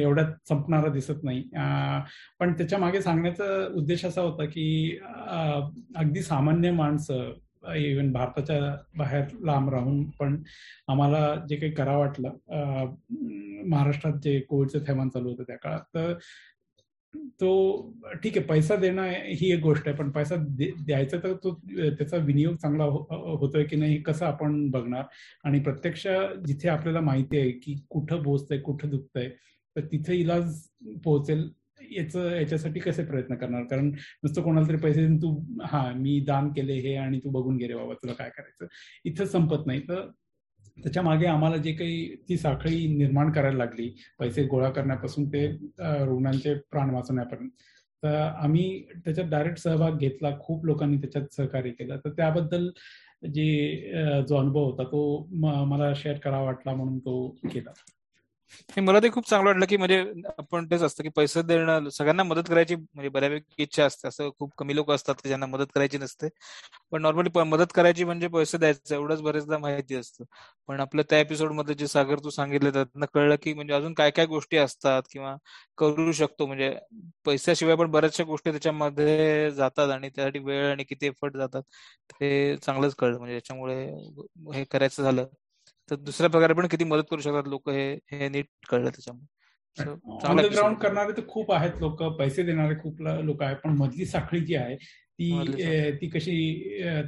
एवढ्यात संपणारा दिसत नाही. पण त्याच्यामागे सांगण्याचा उद्देश असा होता की अगदी सामान्य माणसं इव्हन भारताच्या बाहेर लांब राहून पण आम्हाला जे काही करा वाटलं महाराष्ट्रात जे कोविडचं थैमान चालू होतं त्या काळात तर तो ठीक आहे पैसा देणं ही एक गोष्ट आहे पण पैसा द्यायचा तर तो त्याचा विनियोग चांगला हो, होतोय की नाही कसं आपण बघणार? आणि प्रत्यक्ष जिथे आपल्याला माहिती आहे की कुठं पोहोचतंय कुठं दुखतंय तर तिथे इलाज पोहोचेल याच याच्यासाठी कसे प्रयत्न करणार? कारण नुसतं कोणाला तरी पैसे देऊन तू हा मी दान केले हे आणि तू बघून गेले बाबा तुला काय करायचं? इथं संपत नाही. तर त्याच्यामागे आम्हाला जे काही ती साखळी निर्माण करायला लागली पैसे गोळा करण्यापासून ते रुग्णांचे प्राण वाचवण्यापर्यंत. तर आम्ही त्याच्यात डायरेक्ट सहभाग घेतला खूप लोकांनी त्याच्यात सहकार्य केलं. तर त्याबद्दल जे जो अनुभव होता तो मला शेअर करावा वाटला म्हणून तो केला. मला ते खूप चांगलं वाटलं की म्हणजे आपण तेच असतं की पैसे देणं सगळ्यांना मदत करायची म्हणजे बऱ्यापैकी इच्छा असते. असं खूप कमी लोक असतात की ज्यांना मदत करायची नसते. पण नॉर्मली मदत करायची म्हणजे पैसे द्यायचं एवढंच बरेचदा माहिती असतं. पण आपलं त्या एपिसोडमध्ये जे सागर तू सांगितलं त्यातनं कळलं की म्हणजे अजून काय काय गोष्टी असतात किंवा करू शकतो. म्हणजे पैशाशिवाय पण बऱ्याचशा गोष्टी त्याच्यामध्ये जातात आणि त्यासाठी वेळ आणि किती एफर्ट जातात ते चांगलंच कळलं. म्हणजे याच्यामुळे हे करायचं झालं. तर दुसऱ्या प्रकारे पण किती मदत करू शकतात लोक हे हे नीट कळलं त्याच्यामुळे. ग्राउंड करणारे तर खूप आहेत लोक पैसे देणारे खूप लोक आहेत पण मधली साखळी जी आहे ती ती कशी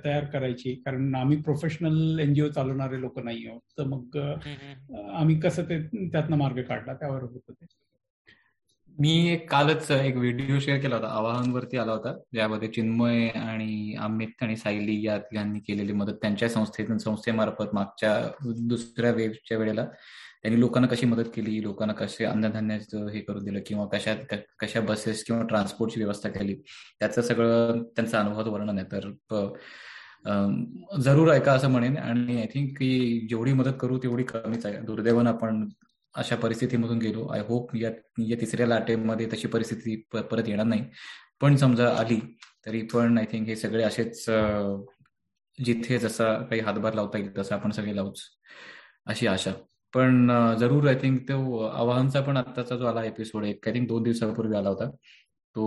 तयार करायची? कारण आम्ही प्रोफेशनल एनजीओ चालवणारे लोक नाही आहोत तर मग आम्ही कसं ते त्यातनं मार्ग काढला त्यावर होत ते. मी कालच एक व्हिडिओ शेअर केला होता. आवाहनवरती आला होता ज्यामध्ये चिन्मय आणि अमित आणि सायली या यांनी केलेली मदत त्यांच्या संस्थेतून संस्थेमार्फत मागच्या दुसऱ्या वेबच्या वेळेला त्यांनी लोकांना कशी मदत केली लोकांना कसे अन्नधान्याचं हे करून दिलं किंवा कशा कशा बसेस किंवा ट्रान्सपोर्टची व्यवस्था केली त्याचं सगळं त्यांचा अनुभव वर्णन आहे. तर जरूर ऐका असं म्हणेन. आणि आय थिंक की जेवढी मदत करू तेवढी कमीच आहे. दुर्दैवानं आपण अशा परिस्थितीमधून गेलो. आय होप या या तिसऱ्या लाटेमध्ये तशी परिस्थिती परत येणार नाही. पण समजा आली तरी पण आय थिंक हे सगळे असेच जिथे जसा काही हातभार लावता येईल तसं आपण सगळे लावूच. अशी आशा. पण जरूर आय थिंक तो आवाहनचा पण आत्ताचा जो आला एपिसोड एक आय थिंक दोन दिवसापूर्वी आला होता. तो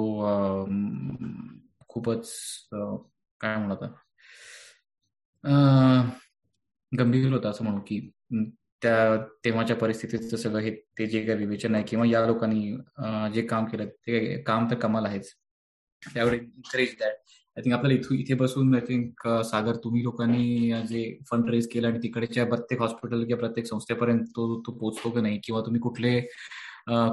खूपच काय म्हणत गंभीर होता असं म्हणू की त्या तेव्हाच्या परिस्थितीचं सगळं हे ते जे काही विवेचन आहे किंवा या लोकांनी जे काम केलं ते काम तर कमाल आहेच. त्यावेळी इन्करेज दॅट आय थिंक आपल्याला इथून इथे बसून आय थिंक सागर तुम्ही लोकांनी जे फंड रेज केलं आणि तिकडच्या प्रत्येक हॉस्पिटल किंवा प्रत्येक संस्थेपर्यंत तो तो पोहोचतो की नाही? किंवा तुम्ही कुठले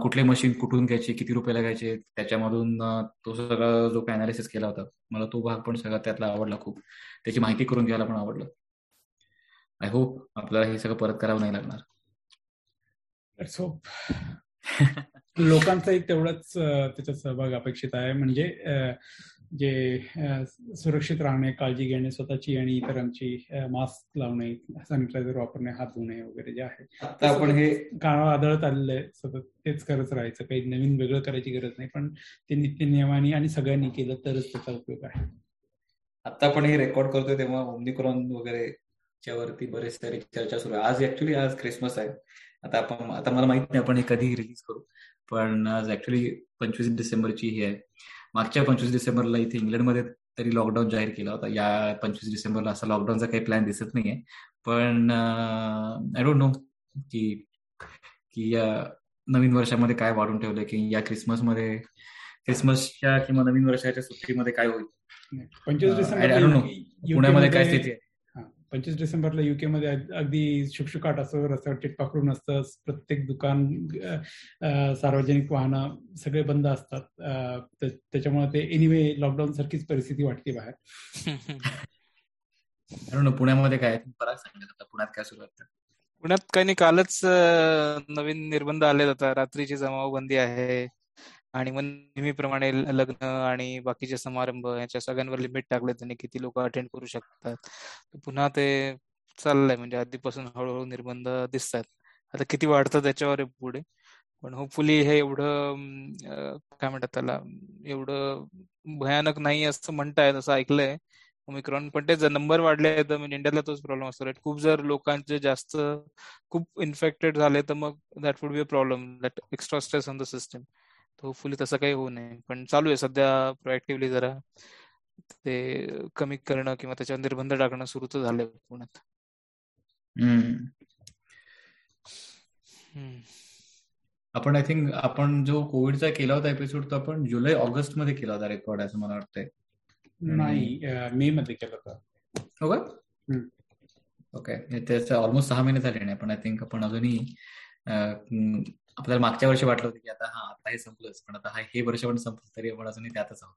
कुठले मशीन कुठून घ्यायचे किती रुपयाला घ्यायचे? त्याच्यामधून तो सगळा जो काय अनालिसिस केला होता मला तो भाग पण सगळा त्यातला आवडला खूप. त्याची माहिती करून घ्यायला पण आवडलं. आय होप आपल्याला हे सगळं परत करावं नाही लागणार. लोकांचाही तेवढाच त्याच्यात सहभाग अपेक्षित आहे. म्हणजे जे सुरक्षित राहणे काळजी घेणे स्वतःची आणि इतरांची मास्क लावणे सॅनिटायझर वापरणे हात धुणे वगैरे जे आहे. आपण हे काळ आदळत आलेलं आहे सतत तेच करत राहायचं. काही नवीन वेगळं करायची गरज नाही. पण ते नित्य नियमाने आणि सगळ्यांनी केलं तरच त्याचा उपयोग आहे. आता आपण हे रेकॉर्ड करतोय तेव्हा ओमनिक्रॉन वगैरे वरती बरेच सारी चर्चा सुरू आहे. आज ऍक्च्युली आज क्रिसमस आहे. आता आपण आता मला माहीत नाही आपण हे कधी रिलीज करू. पण आज ऍक्च्युली पंचवीस डिसेंबरची ही आहे. मागच्या पंचवीस डिसेंबरला इथे इंग्लंडमध्ये तरी लॉकडाऊन जाहीर केला होता. या पंचवीस डिसेंबरला असा लॉकडाऊनचा काही प्लॅन दिसत नाहीये. पण आय डोंट नो की की या नवीन वर्षामध्ये काय वाढून ठेवलंय की या क्रिसमसमध्ये क्रिसमसच्या किंवा नवीन वर्षाच्या सुट्टीमध्ये काय होईल? पंचवीस डिसेंबर पुण्यामध्ये काय स्थिती आहे? पंचवीस डिसेंबरला युके मध्ये अगदी शुकशुकाट असं रस्त्यावर टिटपाखरून असतं. प्रत्येक दुकान सार्वजनिक वाहनं सगळे बंद असतात. त्याच्यामुळे ते एनिवे लॉकडाऊन सारखीच परिस्थिती वाटते बाहेर. पुण्यामध्ये काय फरक सांगितलं पुण्यात काय सुरू पुण्यात काही नाही. कालच नवीन निर्बंध आले आता. रात्रीची जमावबंदी आहे. आणि मग नेहमीप्रमाणे लग्न आणि बाकीचे समारंभ याच्या सगळ्यांवर लिमिट टाकले त्यांनी किती लोक अटेंड करू शकतात. पुन्हा ते चाललंय म्हणजे आधीपासून हळूहळू निर्बंध दिसतात आता किती वाढतं त्याच्यावर पुढे. पण होपफुली हे एवढं काय म्हणतात त्याला एवढं भयानक नाही असं म्हणताय असं ऐकलंय. ओमिक्रॉन पण ते नंबर वाढले तर म्हणजे इंडियाला तोच प्रॉब्लेम असतो. राईट खूप जर लोकांचे जास्त खूप इन्फेक्टेड झाले तर मग that would be a problem that extra stress on the system hopefully तसं काही होऊ नये. पण चालू आहे. सध्या प्रोएक्टिव्हली जरा ते कमी करणं किंवा त्याच्यावर निर्बंध टाकणं सुरू तर झालंय पुण्यात. आपण आय थिंक आपण जो कोविडचा केला होता एपिसोड तो आपण जुलै ऑगस्टमध्ये केला होता रेकॉर्ड असं मला वाटतंय. नाही मे मध्ये केला होता. हो का? ओके. त्याचं ऑलमोस्ट सहा महिने झाले नाही पण आय थिंक आपण अजूनही आपल्याला मागच्या वर्षी वाटलं होतं की आता हा आता हे संपलंच पण आता हे वर्ष पण संपलं तरी आपण अजूनही त्यातच आहोत.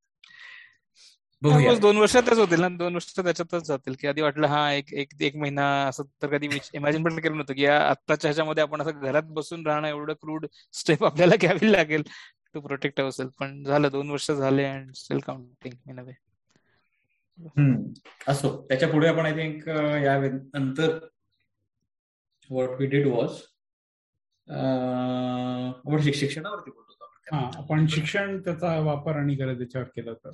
दोन वर्षातच होतील ना दोन वर्ष त्याच्यातच जातील की आधी वाटलं हा एक एक एक महिना असं तर कधी इमॅजिन पण केलं नव्हतं की आत्ताच्या ह्याच्यामध्ये आपण असं घरात बसून राहणं एवढं क्रूड स्टेप आपल्याला घ्यावी लागेल टू प्रोटेक्ट असेल पण झालं दोन वर्ष झाले and still counting in a way असो त्याच्या पुढे आपण आय थिंक या नंतर व्हॉट वी डिड वॉज आपण शिक्षणावरती बोलतो हा आपण शिक्षण त्याचा वापर आणि गरज याच्यावर केलं होतं.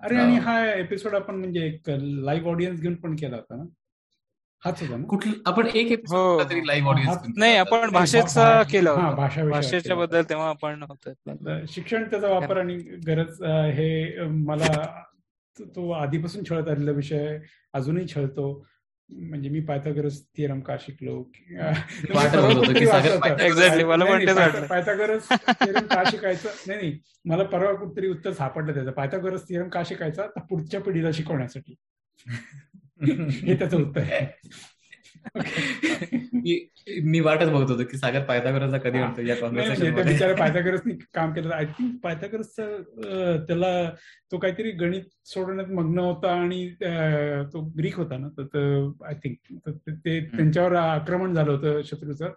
अरे आणि हा. एपिसोड आपण म्हणजे एक लाईव्ह ऑडियन्स घेऊन पण केला होता ना? हाच होता ना? कुठलं आपण एक एपिसोड तरी लाईव्ह ऑडियन्स नाही आपण भाषेचा केला हा भाषा भाषेच्या बद्दल तेव्हा आपण होतं. शिक्षण त्याचा वापर आणि गरज हे मला तो आधीपासून छळत आलेला विषय अजूनही छळतो. म्हणजे मी पायथागरस थिअरम का शिकलो? एक्झॅक्टली मला पायथागरस थिअरम का शिकायचं? नाही नाही. मला परवा कुठतरी उत्तर सापडलं त्याचं. पायथागरस थिअरम का शिकायचा? तर पुढच्या पिढीला शिकवण्यासाठी. हे त्याचं उत्तर आहे. मी वाटच बघत होतो की सागर पायथागरसचा कधी म्हणतो या बिचारा पायथागरसनी काम केलं. आय थिंक पायथागरसचा त्याला तो काहीतरी गणित सोडवण्यात मग्न होता आणि तो ग्रीक होता ना तर आय थिंक ते त्यांच्यावर आक्रमण झालं होतं शत्रूचं.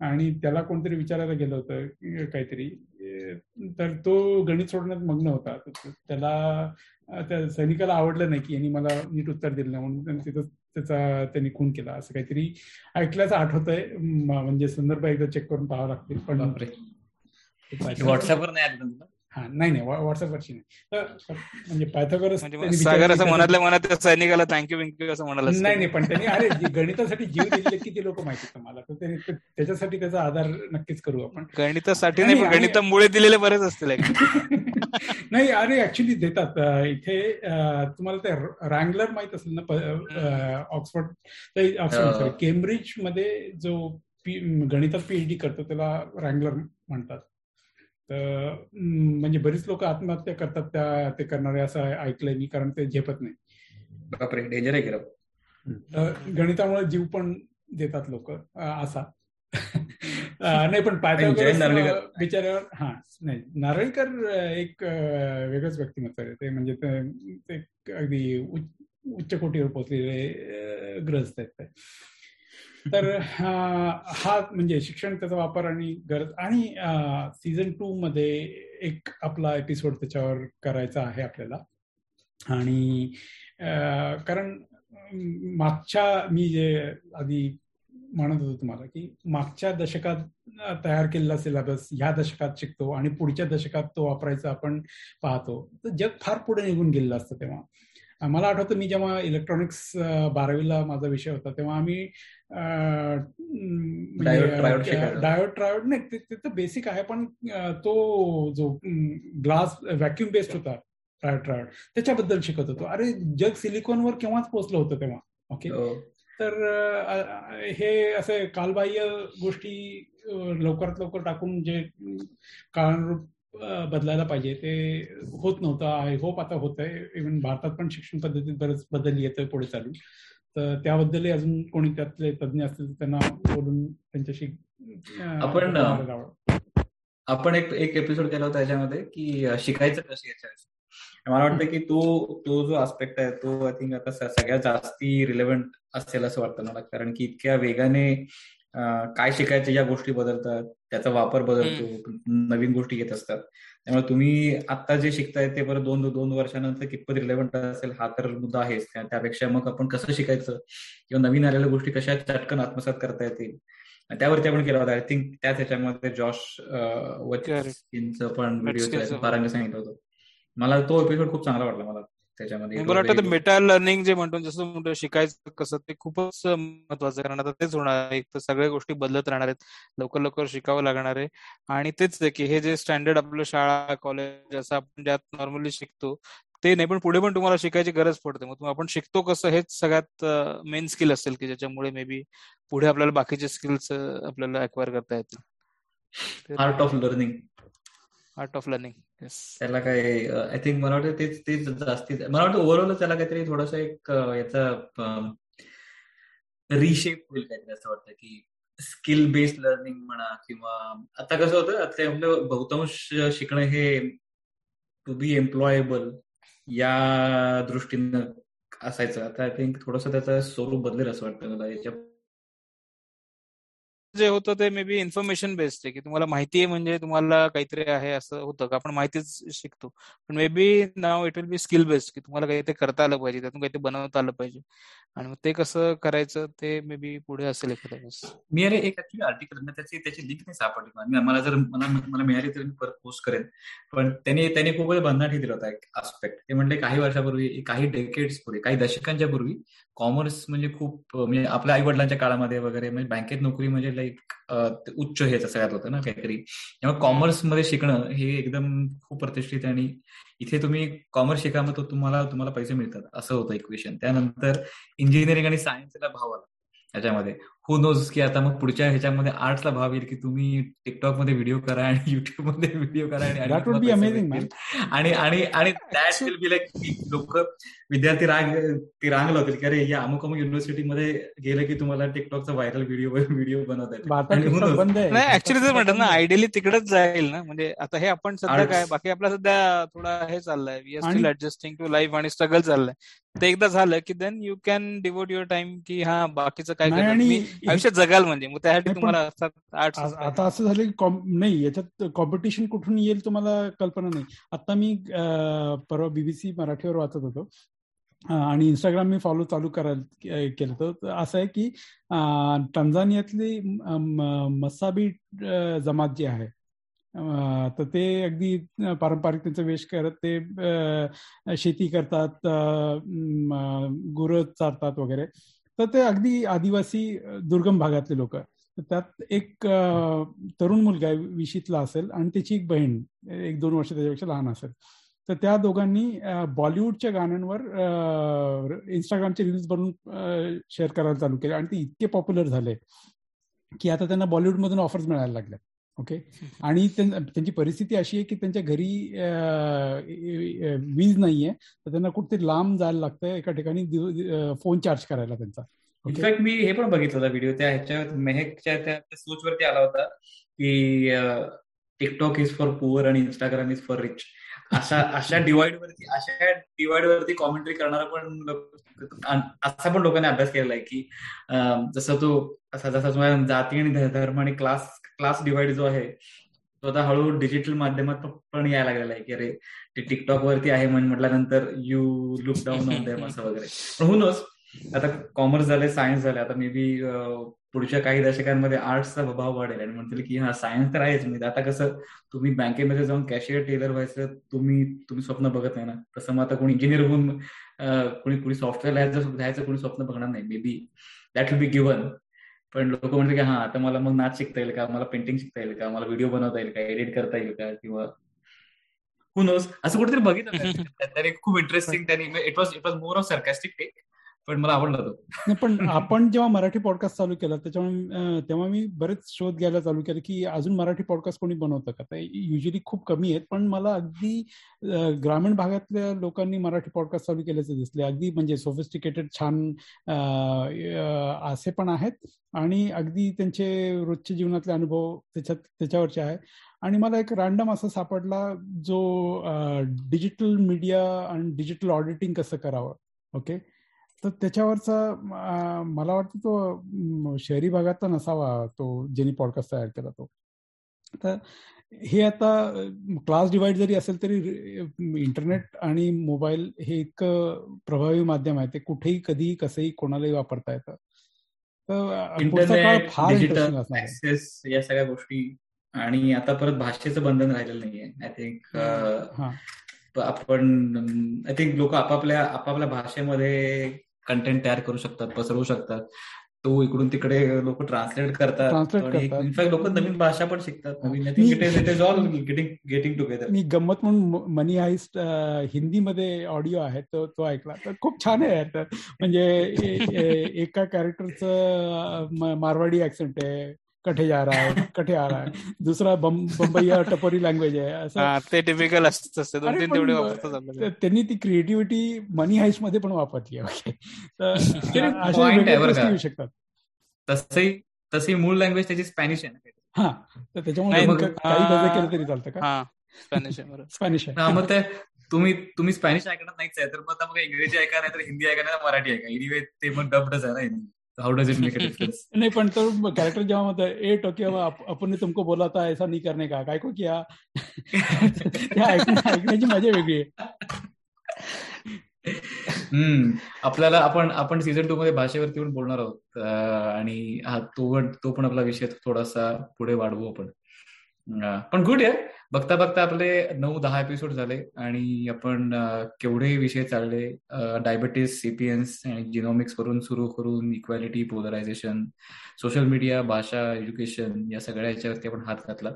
आणि त्याला कोणतरी विचारायला गेलं होतं काहीतरी. तर तो गणित सोडण्यात मग्न होता. त्याला त्या सैनिकाला आवडलं नाही की यांनी मला नीट उत्तर दिलं नाही म्हणून. तिथं त्याचा त्यांनी खून केला असं काहीतरी ऐकल्याचं आठवत आहे म्हणजे संदर्भ एकदा चेक करून पाहावं लागतील पण व्हॉट्सअपवर नाही हा नाही नाही व्हॉट्सअपवरची नाही. तर म्हणजे पायथागोरस म्हणजे सागर असं मनातल्या मनात सैनिकाला थँक्यू विंक्यू असं म्हणाला नाही नाही पण त्यांनी अरे गणितासाठी जीव दिलेले किती लोक माहिती तुम्हाला? तर त्यांनी त्याच्यासाठी त्याचा आधार नक्कीच करू आपण. गणितासाठी नाही गणितामुळे दिलेले बरेच असतील नाही अरे ऍक्च्युली देतात. इथे तुम्हाला ते रँगलर माहीत असेल ना ऑक्सफर्ड ऑक्सफर्ड केम्ब्रिजमध्ये जो गणितात पीएचडी करतो त्याला रँगलर म्हणतात. तर म्हणजे बरीच लोक आत्महत्या करतात त्या ते करणारे असं ऐकलंय मी कारण ते झेपत नाही. बापरे डेंजर आहे गणितामुळे जीव पण देतात लोक असा. नाही पण पायथागोरस बिचाऱ्यावर हा नाही नारळीकर एक वेगळंच व्यक्तिमत्व आहे. ते म्हणजे ते अगदी उच्च कोटीवर पोहोचलेले ग्रस्त आहेत ते. तर हा म्हणजे शिक्षण त्याचा वापर आणि गरज आणि सीझन टू मध्ये एक आपला एपिसोड त्याच्यावर करायचा आहे आपल्याला. आणि कारण मागच्या मी जे आधी म्हणत होतो तुम्हाला की मागच्या दशकात तयार केलेला सिलेबस ह्या दशकात शिकतो आणि पुढच्या दशकात तो वापरायचा आपण पाहतो. तर जग फार पुढे निघून गेलेलं असतं तेव्हा. मला आठवतं मी जेव्हा इलेक्ट्रॉनिक्स बारावीला माझा विषय होता तेव्हा आम्ही डायोड ट्रायोड नाही ते तर बेसिक आहे पण तो जो ग्लास व्हॅक्युम बेस्ड होता ट्रायोड ट्रायोड त्याच्याबद्दल शिकत होतो. अरे जग सिलिकॉनवर केव्हाच पोहोचलं होतं तेव्हा ओके हो. तर हे असे कालबाह्य गोष्टी लवकरात लवकर टाकून जे काळानुरूप बदलायला पाहिजे ते होत नव्हतं. आय होप आता होत आहे इव्हन भारतात पण शिक्षण पद्धतीत बरंच बदल येतोय पुढे चालू तर त्याबद्दलही अजून कोणी त्यातले तज्ज्ञ असतील त्यांना बोलून त्यांच्याशी आपण आपण एक एक एपिसोड केला होता याच्यामध्ये की शिकायचं कसं याच्या मला वाटतं की तो तो जो आस्पेक्ट आहे तो आय थिंक आता सगळ्यात जास्ती रिलेव्हंट असेल असं वाटतं मला. कारण की इतक्या वेगाने काय शिकायचं या गोष्टी बदलतात. त्याचा वापर बदलतो नवीन गोष्टी येत असतात. त्यामुळे तुम्ही आता जे शिकताय ते बरं दोन दोन वर्षानंतर कितपत रिलेव्हंट असेल हा तर मुद्दा आहेच. त्यापेक्षा मग आपण कसं शिकायचं? किंवा नवीन आलेल्या गोष्टी कशा चटकन आत्मसात करता येतील? त्यावरती आपण केला होता आय थिंक त्याच ह्याच्यामध्ये जॉश वचकिनचं पण व्हिडिओ सांगितलं होतं. मला तो एपिसोड खूप चांगला वाटला मला. त्याच्यामध्ये मला वाटतं मेटा लर्निंग जे म्हणतो जसं म्हणतो शिकायचं कसं ते खूपच महत्वाचं कारण आता तेच होणार आहे. एक तर सगळ्या गोष्टी बदलत राहणार आहेत. लवकर लवकर शिकावं लागणार आहे. आणि तेच आहे की हे जे स्टँडर्ड आपलं शाळा कॉलेज असं आपण ज्यात नॉर्मली शिकतो ते नाही. पण पुढे पण तुम्हाला शिकायची गरज पडते. मग आपण शिकतो कसं हेच सगळ्यात मेन स्किल असेल की ज्याच्यामुळे मे बी पुढे आपल्याला बाकीचे स्किल्स आपल्याला अक्वायर करता येतील. Art of learning art of learning त्याला काय आय थिंक मला वाटतं तेच तेच जास्ती मला वाटतं ओव्हरऑल त्याला काहीतरी थोडस एक याचा रिशेप होईल काहीतरी असं वाटतं की स्किल बेस्ड लर्निंग म्हणा किंवा आता कसं होतं आता आपलं बहुतांश शिकणं हे टू बी एम्प्लॉयबल या दृष्टीनं असायचं. आता आय थिंक थोडस त्याचं स्वरूप बदलेल असं वाटतं मला. याच्या जे होतं ते मे बी इन्फॉर्मेशन बेस्ड आहे की तुम्हाला माहिती आहे म्हणजे तुम्हाला काहीतरी आहे असं होतं का? आपण माहितीच शिकतो. पण maybe now it will be skill based की तुम्हाला काही ते करता आलं पाहिजे त्यातून काहीतरी बनवता आलं पाहिजे. आणि मग ते कसं करायचं ते मे बी पुढे असेल एखाद्या मी अरे एक ऍक्च्युली आर्टिकल त्याची त्याची लिंक नाही सापडली मला. जर मला मला मिळाली तर मी परत पोस्ट करेन. पण त्यांनी त्यांनी खूप भन्नाट दिला होता एक आस्पेक्ट ते म्हणजे काही वर्षापूर्वी काही डेकेड्स पूर्वी काही दशकांच्या पूर्वी कॉमर्स म्हणजे खूप म्हणजे आपल्या आई वडिलांच्या काळामध्ये वगैरे म्हणजे बँकेत नोकरी म्हणजे एक उच्च हेच सगळ्यात होतं ना काहीतरी. त्यामुळे कॉमर्समध्ये शिकणं हे एकदम खूप प्रतिष्ठित आणि इथे तुम्ही कॉमर्स शिका मग तुम्हाला तुम्हाला पैसे मिळतात. असं होतं इक्वेशन त्यानंतर इंजिनिअरिंग आणि सायन्सला भाव आला याच्यामध्ये. हु नोज की आता मग पुढच्या ह्याच्यामध्ये आर्ट्सला भाव येईल की तुम्ही टिकटॉकमध्ये व्हिडिओ करा आणि युट्यूबमध्ये व्हिडिओ करा आणि आणि आणि आणि दॅट विल बी लाईक लोक विद्यार्थी राग ती रांगला होतील की अरे या अमुक अमुक युनिव्हर्सिटीमध्ये गेलं की तुम्हाला टिकटॉकचा व्हायरल व्हिडिओ व्हिडिओ बनवता येईल. ऍक्च्युली जर म्हणतात ना आयडियली तिकडेच जाईल ना. म्हणजे आता हे आपण सध्या काय बाकी आपला सध्या थोडा हे चाललंय we are still adjusting to life आणि स्ट्रगल चाललंय. ते एकदा झालं की then you can devote your time की हा बाकीचं काय आयुष्यात जगाल म्हणजे. मग त्यासाठी तुम्हाला आता असं झालं की नाही याच्यात कॉम्पिटिशन कुठून येईल तुम्हाला कल्पना नाही. आता मी परवा बीबीसी मराठीवर वाचत होतो. आणि इंस्टाग्राम मी फॉलो चालू करायला केलं तर. असं आहे की टंझानियातली मसाबी जमात जी आहे तर ते अगदी पारंपरिक त्यांचा वेश करत ते शेती करतात गुरं चारतात वगैरे. तर ते अगदी आदिवासी दुर्गम भागातले लोक. त्यात एक तरुण मुलगा विशीतला असेल आणि त्याची एक बहीण एक दोन वर्ष त्याच्यापेक्षा लहान असेल. तर त्या दोघांनी बॉलिवूडच्या गाण्यांवर इंस्टाग्रामचे रील्स बनवून शेअर करायला चालू केले आणि ते इतके पॉप्युलर झाले की आता त्यांना बॉलिवूडमधून ऑफर्स मिळायला लागल्या ओके? आणि त्यांची परिस्थिती अशी आहे की त्यांच्या घरी वीज नाहीये तर त्यांना कुठेतरी लांब जायला लागतंय एका ठिकाणी फोन चार्ज करायला त्यांचा. इनफॅक्ट मी हे पण बघितलं होता व्हिडिओ त्या ह्याच्या मेहकच्या त्या सोच वरती आला होता की टिकटॉक इज फॉर पुअर आणि इंस्टाग्राम इज फॉर रिच अशा अशा डिवाइड वरती अशा डिवाइड वरती कॉमेंट्री करणारा पण असा पण लोकांनी अभ्यास केलेला आहे की जसं तो असा जसा तुम्हाला जाती आणि धर्म आणि क्लास क्लास डिवाइड जो आहे तो आता हळूहळू डिजिटल माध्यमात पण यायला लागलेला आहे की अरे ते टिकटॉक वरती आहे म्हटल्यानंतर you look down on them असं वगैरे. पण आता कॉमर्स झाले सायन्स झाले आता मे बी पुढच्या काही दशकांमध्ये आर्ट्सचा प्रभाव वाढेल. आणि म्हणतील की हा सायन्स तर आहेच म्हणजे आता कसं तुम्ही बँकेमध्ये जाऊन कॅशियर टेलर व्हायचं तुम्ही तुम्ही स्वप्न बघत नाही ना. तसं मग आता कोणी इंजिनियर होऊन कोणी कोणी सॉफ्टवेअर लिहायचं लिहायचं कोणी स्वप्न बघणार नाही. May be that will be given पण लोक म्हणते की हा आता मला मग नाच शिकता येईल का? मला पेंटिंग शिकता येईल का? मला व्हिडिओ बनवता येईल का? एडिट करता येईल का? किंवा हुनोस असं कुठेतरी बघितलं खूप इंटरेस्टिंग त्यांनी it was it was more of sarcastic take पण मला आवडला तो. पण आपण जेव्हा मराठी पॉडकास्ट चालू केला त्याच्यामुळे तेव्हा मी बरेच शोध घ्यायला चालू केले की अजून मराठी पॉडकास्ट कोणी बनवतं का? तर युजली खूप कमी आहेत पण मला अगदी ग्रामीण भागातल्या लोकांनी मराठी पॉडकास्ट चालू केल्याचे दिसले. अगदी म्हणजे सोफिस्टिकेटेड छान असे पण आहेत आणि अगदी त्यांचे रोजच्या जीवनातले अनुभव त्याच्यात त्याच्यावरचे आहे. आणि मला एक रॅन्डम असं सापडला जो डिजिटल मीडिया आणि डिजिटल ऑडिटिंग कसं करावं? ओके तर त्याच्यावरचा मला वाटतं तो शहरी भागातला नसावा तो ज्यांनी पॉडकास्ट तयार केला तो. तर हे आता क्लास डिवाइड जरी असेल तरी इंटरनेट आणि मोबाईल हे इतकं प्रभावी माध्यम आहे. ते कुठेही कधीही कसंही कोणालाही वापरता येतं. तर फार या सगळ्या गोष्टी आणि आता परत भाषेचं बंधन राहिलेलं नाहीये. आय थिंक आपण आय थिंक लोक आपापल्या आपापल्या भाषेमध्ये कंटेंट तयार करू शकतात पसरवू शकतात. तो इकडून तिकडे लोक ट्रान्सलेट करतात. इनफॅक्ट लोक नवीन भाषा पण शिकतात. नवीन गेटिंग टुगेदर मी गंमत म्हणून मनी हाईस्ट हिंदीमध्ये ऑडिओ आहे तो तो ऐकला. तर खूप छान आहे म्हणजे एका कॅरेक्टरचं मारवाडी ऍक्सेंट आहे. कठे जा रहा है कठे आ रहा है। दुसरा बंबईया टपोरी लँग्वेज आहे असं ते टिपिकल असतं दोन तीन तेवढे वापरतात त्यांनी ती क्रिएटिव्हिटी मनी हाईसमध्ये पण वापरली तर शकतात. तसंही तशी मूळ लँग्वेज त्याची स्पॅनिश आहे हा तर त्याच्यामुळे केलं तरी चालतं का? स्पॅनिश स्पॅनिश आहे मग ते तुम्ही तुम्ही स्पॅनिश ऐकणार नाहीच आहे तर मग मग इंग्रजी ऐका नाही तर हिंदी ऐका नाही मराठी ऐका एनिवे ते मग डबडच आहे ना Hindi. How does it make difference नहीं पण तो कैरेक्टर जेव्हा म्हणतो ए टोकियो अपन ने तुमको बोला था ऐसा नहीं करने का. काय को किया? ऐकण्याची मजा वेगळी आहे. हम्म. आपल्याला आपण आपण सीझन टू मध्ये भाषेवरती पण बोलणार आहोत. आणि हा तो तो पण आपला विषय थोडासा पुढे वाढवू आपण. पण गुड आहे. बघता बघता आपले नऊ दहा एपिसोड झाले आणि आपण केवढे विषय चालले डायबिटीस सीपीएन्स आणि जिनॉमिक्स वरून सुरू करून इक्वॅलिटी पोलरायझेशन सोशल मीडिया भाषा एज्युकेशन या सगळ्या याच्यावरती आपण हात घातला.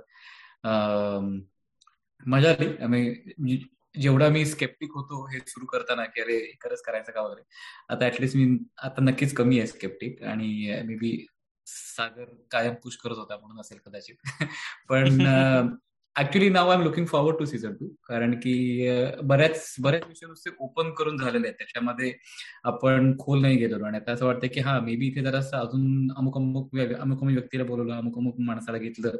मजा आली. जेवढा मी स्केप्टिक होतो हे सुरू करताना की अरे खरंच करायचं का वगैरे? आता ऍटलिस्ट मी आता नक्कीच कमी आहे स्केप्टिक आणि मे बी सागर कायम पुश करत होता म्हणून असेल कदाचित. पण actually now I am looking forward to season two कारण की बऱ्याच बऱ्याच विषय नुसते ओपन करून झालेले आहेत. त्याच्यामध्ये आपण खोल नाही गेलो आणि आता असं वाटतं की हा मे बी इथे जरासं अजून अमुक अमुक अमुक अमुक व्यक्तीला बोलवलं अमुक अमुक माणसाला घेतलं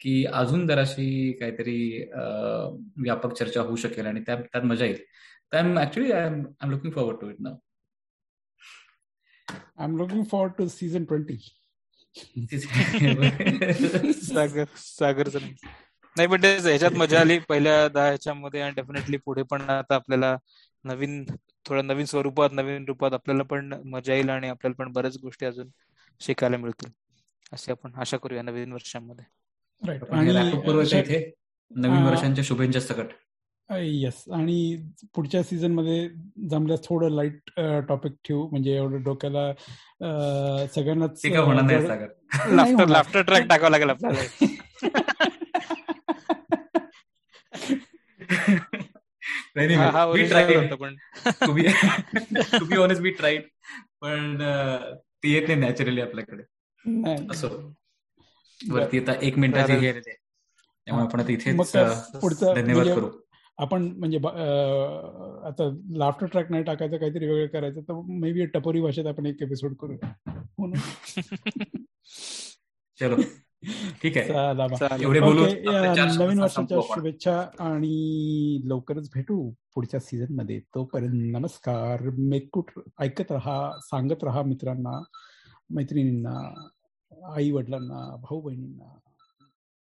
की अजून जराशी काहीतरी व्यापक चर्चा होऊ शकेल आणि त्यात त्यात मजा येईल. तर I am actually I am I am looking forward to it now I am looking forward to season twenty Sagar सागरचं नाही पण तेच ह्याच्यात मजा आली पहिल्या दहा ह्याच्यामध्ये आणि डेफिनेटली पुढे पण आता आपल्याला नवीन थोडं नवीन स्वरूपात नवीन रूपात आपल्याला पण मजा येईल आणि आपल्याला पण बऱ्याच गोष्टी अजून शिकायला मिळतील. असे आपण आशा करूया नवीन वर्षांमध्ये. नवीन वर्षांच्या शुभेच्छा सकट. येस आणि पुढच्या सीझनमध्ये जमल्यास थोडं लाइट टॉपिक ठेवू. म्हणजे एवढं डोक्याला सगळ्यांनाच लाफ्टर ट्रॅक टाकावं लागेल आपल्याला. बी ट्राईड पण. ती येत नाही नॅचरली आपल्याकडे. असं. वरती आता एक मिनिटाची हे त्यामुळे आपण आता इथेच धन्यवाद म्हणजे करू. आपण म्हणजे आता लाफ्टर ट्रॅक नाही टाकायचं काहीतरी वेगळं करायचं तर मे बी टपोरी भाषेत आपण एक एपिसोड करू चलो. ठीक आहे. एवढे बोलू नवीन वर्षाच्या शुभेच्छा आणि लवकरच भेटू पुढच्या सीझनमध्ये तोपर्यंत नमस्कार. मेकूट ऐकत राहा सांगत राहा मित्रांना मैत्रिणींना आई वडिलांना भाऊ बहिणींना